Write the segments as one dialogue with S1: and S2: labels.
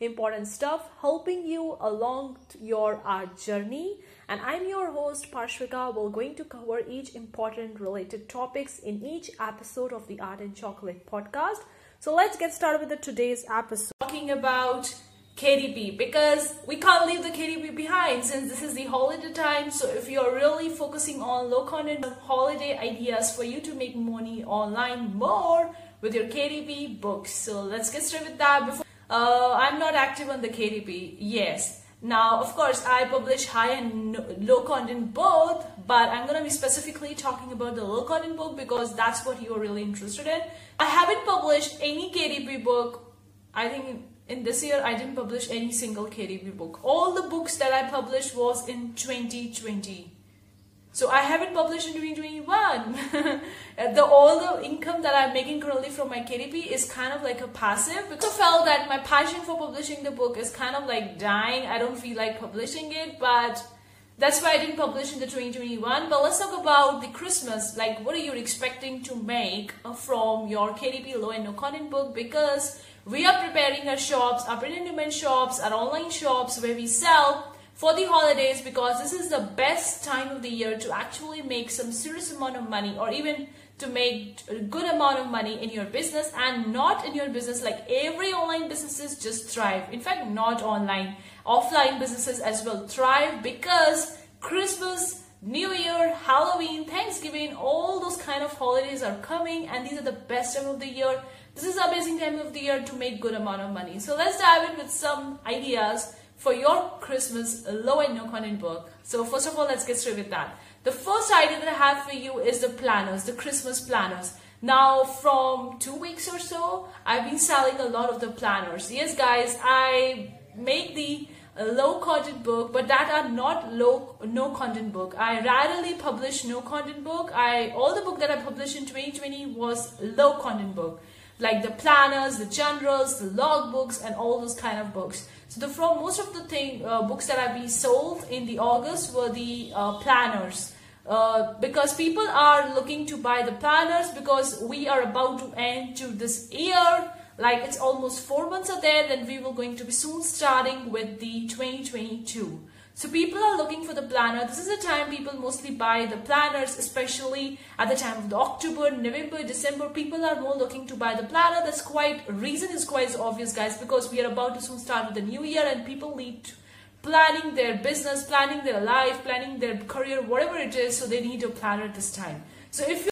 S1: important stuff, helping you along your art journey. And I'm your host Parshvika. We're going to cover each important related topics in each episode of the Art and Chocolate podcast. So let's get started with the today's episode.
S2: Talking about KDP because we can't leave the KDP behind since this is the holiday time. So if you're really focusing on low content holiday ideas for you to make money online more with your KDP books. So let's get started with that. Before uh, I'm not active on the KDP. Yes. Now, of course, I publish high and low content both, but I'm going to be specifically talking about the low content book because that's what you're really interested in. I haven't published any KDP book. I think in this year I didn't publish any single KDP book. All the books that I published was in 2020. So I haven't published in 2021. the all the income that I'm making currently from my KDP is kind of like a passive. Because I felt that my passion for publishing the book is kind of like dying. I don't feel like publishing it, but that's why I didn't publish in the 2021. But let's talk about the Christmas. Like, what are you expecting to make from your KDP low and no content book? Because we are preparing our shops, our print and demand shops, our online shops where we sell for the holidays because this is the best time of the year to actually make some serious amount of money or even to make a good amount of money in your business and not in your business. Like every online businesses just thrive. In fact not online offline businesses as well thrive because christmas new year halloween thanksgiving all those kind of holidays are coming and these are the best time of the year. This is amazing time of the year to make good amount of money. So let's dive in with some ideas for your Christmas low and no content book. So first of all, let's get straight with that. The first idea that I have for you is the planners, the Christmas planners. Now, from two weeks or so, I've been selling a lot of the planners. Yes, guys, I make the uh, low content book, but that are not low no content book. I rarely publish no content book. I all the book that I published in 2020 was low content book like the planners, the generals, the logbooks, and all those kind of books. So the from most of the thing uh, books that have been sold in the August were the uh, planners. Uh, because people are looking to buy the planners because we are about to end to this year like it's almost four months are there then we will going to be soon starting with the 2022 so people are looking for the planner. This is the time people mostly buy the planners, especially at the time of the October, November, December. People are more looking to buy the planner. That's quite reason is quite obvious, guys, because we are about to soon start with the new year and people need planning their business, planning their life, planning their career, whatever it is. So they need a planner at this time. So if you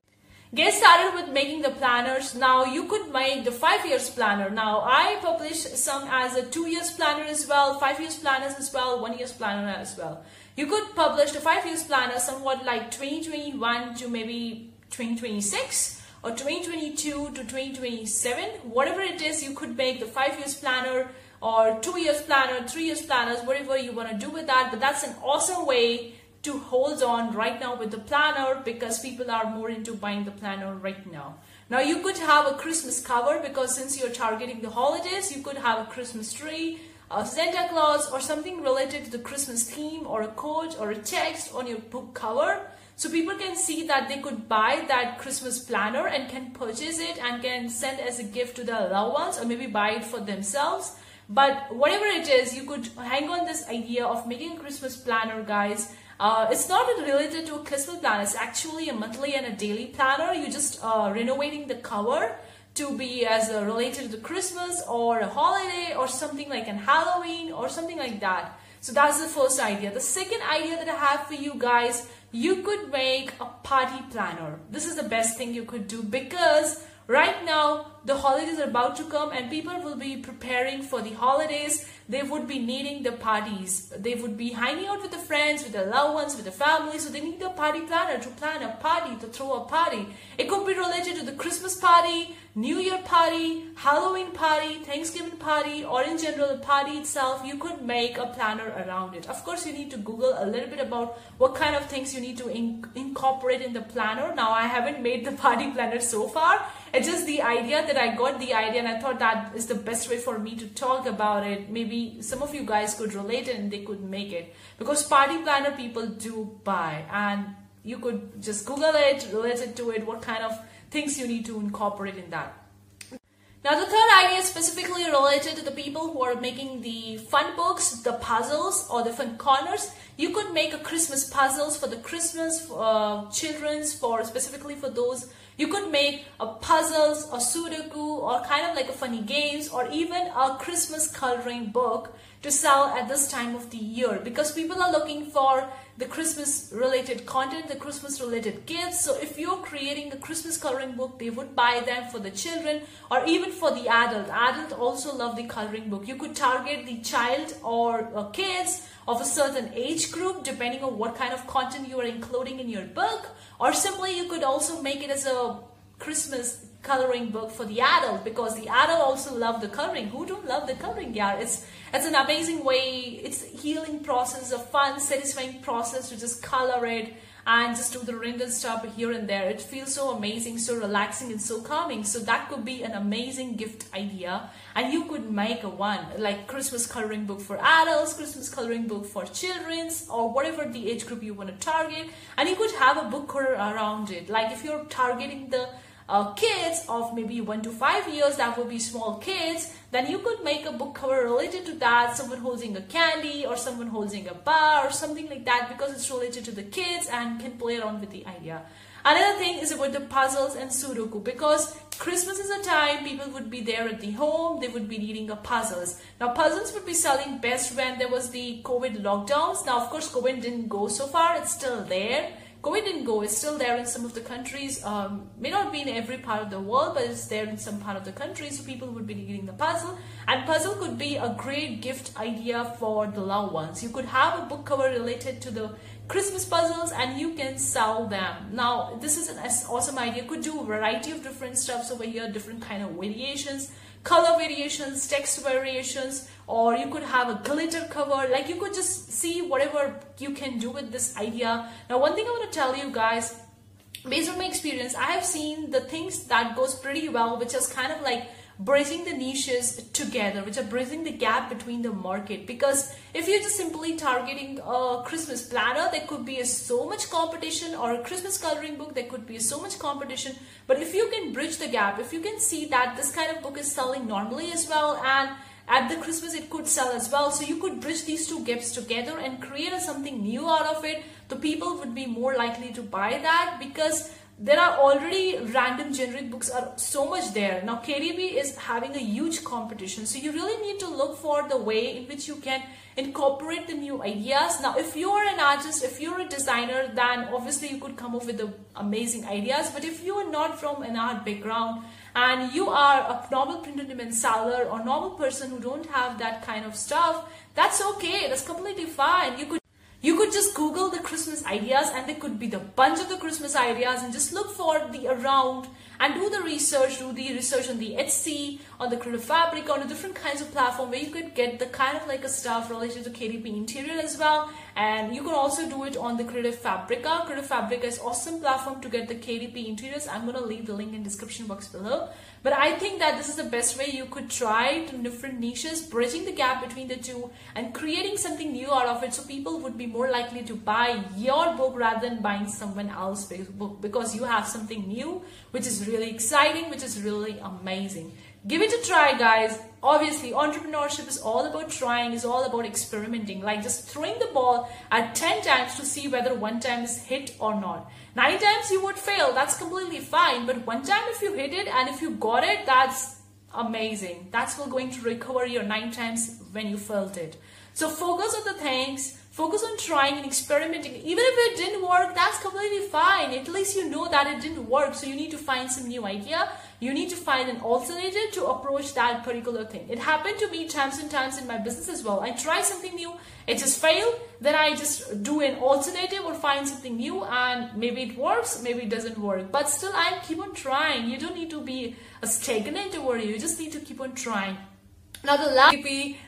S2: Get started with making the planners. Now you could make the five years planner. Now I publish some as a two years planner as well, five years planners as well, one years planner as well. You could publish the five years planner somewhat like 2021 to maybe 2026 or 2022 to 2027. Whatever it is, you could make the five years planner or two years planner, three years planners, whatever you want to do with that. But that's an awesome way to hold on right now with the planner because people are more into buying the planner right now. Now you could have a Christmas cover because since you're targeting the holidays, you could have a Christmas tree, a Santa Claus or something related to the Christmas theme or a quote or a text on your book cover. So people can see that they could buy that Christmas planner and can purchase it and can send as a gift to their loved ones or maybe buy it for themselves. But whatever it is, you could hang on this idea of making a Christmas planner, guys, uh, it's not related to a Christmas plan. It's actually a monthly and a daily planner. You're just uh, renovating the cover to be as uh, related to Christmas or a holiday or something like an Halloween or something like that. So that's the first idea. The second idea that I have for you guys, you could make a party planner. This is the best thing you could do because Right now, the holidays are about to come and people will be preparing for the holidays. They would be needing the parties. They would be hanging out with the friends, with the loved ones, with the family. So they need a party planner to plan a party, to throw a party. It could be related to the Christmas party, New Year party, Halloween party, Thanksgiving party, or in general the party itself, you could make a planner around it. Of course, you need to Google a little bit about what kind of things you need to in- incorporate in the planner. Now, I haven't made the party planner so far. It's just the idea that I got the idea and I thought that is the best way for me to talk about it. Maybe some of you guys could relate and they could make it because party planner people do buy and you could just Google it, relate it to it, what kind of things you need to incorporate in that. Now the third idea is specifically related to the people who are making the fun books, the puzzles or the fun corners. You could make a Christmas puzzles for the Christmas uh, children's for specifically for those. You could make a puzzles or Sudoku or kind of like a funny games or even a Christmas coloring book to sell at this time of the year because people are looking for the Christmas related content, the Christmas related gifts. So if you're creating a Christmas coloring book, they would buy them for the children or even for the adult. Adult also love the coloring book. You could target the child or uh, kids of a certain age group depending on what kind of content you are including in your book or simply you could also make it as a Christmas coloring book for the adult because the adult also love the coloring. Who don't love the coloring? Yeah, it's it's an amazing way. It's healing process, a fun, satisfying process to just color it and just do the random stuff here and there. It feels so amazing, so relaxing, and so calming. So that could be an amazing gift idea, and you could make a one like Christmas coloring book for adults, Christmas coloring book for children's, or whatever the age group you want to target, and you could have a book around it. Like if you're targeting the uh, kids of maybe one to five years, that would be small kids, then you could make a book cover related to that. Someone holding a candy or someone holding a bar or something like that because it's related to the kids and can play around with the idea. Another thing is about the puzzles and Sudoku because Christmas is a time people would be there at the home, they would be needing a puzzles. Now puzzles would be selling best when there was the COVID lockdowns. Now of course COVID didn't go so far, it's still there COVID didn't go. It's still there in some of the countries. Um, may not be in every part of the world, but it's there in some part of the country. So people would be getting the puzzle. And puzzle could be a great gift idea for the loved ones. You could have a book cover related to the Christmas puzzles and you can sell them. Now, this is an awesome idea. Could do a variety of different stuffs over here, different kind of variations color variations, text variations, or you could have a glitter cover. Like you could just see whatever you can do with this idea. Now, one thing I want to tell you guys, based on my experience, I have seen the things that goes pretty well, which is kind of like bridging the niches together, which are bridging the gap between the market. Because if you're just simply targeting a Christmas planner, there could be a, so much competition, or a Christmas coloring book, there could be so much competition. But if you can bridge the gap, if you can see that this kind of book is selling normally as well, and at the Christmas it could sell as well. So you could bridge these two gaps together and create something new out of it. The people would be more likely to buy that because there are already random generic books are so much there. Now kdp is having a huge competition. So you really need to look for the way in which you can incorporate the new ideas. Now if you're an artist if you're a designer then obviously you could come up with the amazing ideas. But if you are not from an art background and you are a normal print on demand seller or normal person who don't have that kind of stuff that's okay. That's completely fine. You could you could just Google the Christmas ideas and there could be the bunch of the Christmas ideas and just look for the around and do the research, do the research on the Etsy, on the Creative Fabrica, on the different kinds of platform where you could get the kind of like a stuff related to KDP interior as well. And you can also do it on the Creative Fabrica. Creative Fabrica is awesome platform to get the KDP interiors. I'm to leave the link in description box below. But I think that this is the best way you could try to different niches, bridging the gap between the two and creating something new out of it so people would be more likely to buy your book rather than buying someone else's book because you have something new which is really exciting, which is really amazing. Give it a try, guys. Obviously, entrepreneurship is all about trying, is all about experimenting, like just throwing the ball at 10 times to see whether one time is hit or not. Nine times you would fail, that's completely fine, but one time if you hit it and if you got it, that's amazing. That's what going to recover your nine times when you felt it. So focus on the things, focus on trying and experimenting. Even if it didn't work, that's completely fine. At least you know that it didn't work. So you need to find some new idea. You need to find an alternative to approach that particular thing. It happened to me times and times in my business as well. I try something new, it just failed. Then I just do an alternative or find something new and maybe it works, maybe it doesn't work. But still I keep on trying. You don't need to be a stagnant to worry. You just need to keep on trying. Now the last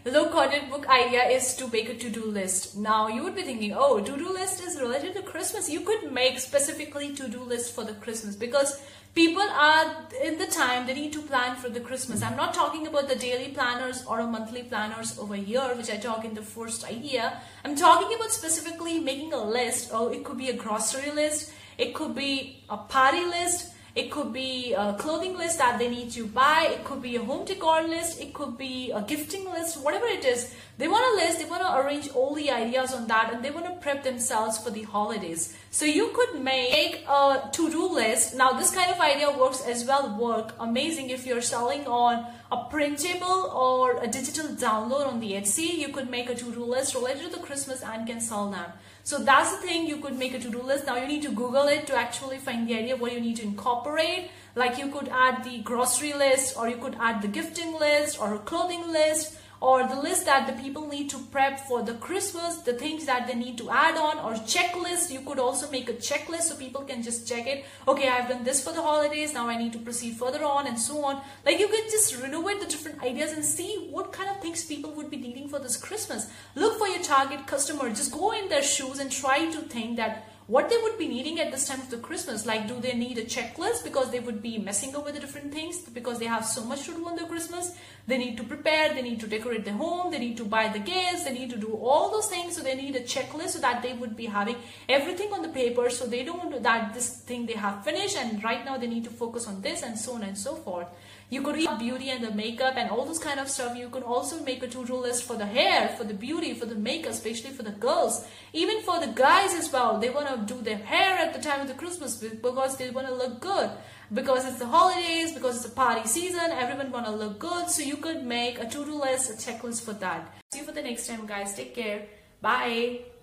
S2: low content book idea is to make a to-do list. Now you would be thinking, oh, to-do list is related to Christmas. You could make specifically to-do list for the Christmas because people are in the time they need to plan for the Christmas. I'm not talking about the daily planners or a monthly planners over here, which I talk in the first idea. I'm talking about specifically making a list. Oh, it could be a grocery list. It could be a party list it could be a clothing list that they need to buy. It could be a home decor list. It could be a gifting list, whatever it is. They want a list, they want to arrange all the ideas on that and they want to prep themselves for the holidays. So you could make a to-do list. Now this kind of idea works as well work amazing if you're selling on a printable or a digital download on the Etsy. You could make a to-do list related to the Christmas and can sell them. So that's the thing, you could make a to-do list. Now you need to Google it to actually find the idea what you need to incorporate. Like you could add the grocery list or you could add the gifting list or a clothing list or the list that the people need to prep for the Christmas, the things that they need to add on or checklist. You could also make a checklist so people can just check it. Okay, I've done this for the holidays. Now I need to proceed further on and so on. Like you can just renovate the different ideas and see what kind of things people would be needing for this Christmas. Look for your target customer. Just go in their shoes and try to think that what they would be needing at this time of the Christmas. Like, do they need a checklist because they would be messing over the different things because they have so much to do on their Christmas? They need to prepare, they need to decorate their home, they need to buy the gifts, they need to do all those things. So they need a checklist so that they would be having everything on the paper. So they don't that this thing they have finished and right now they need to focus on this and so on and so forth. You could read beauty and the makeup and all those kind of stuff. You could also make a to-do list for the hair, for the beauty, for the makeup, especially for the girls. Even for the guys as well. They want to do their hair at the time of the Christmas because they want to look good. Because it's the holidays, because it's a party season, everyone want to look good. So you could make a to-do list, a checklist for that. See you for the next time guys. Take care. Bye.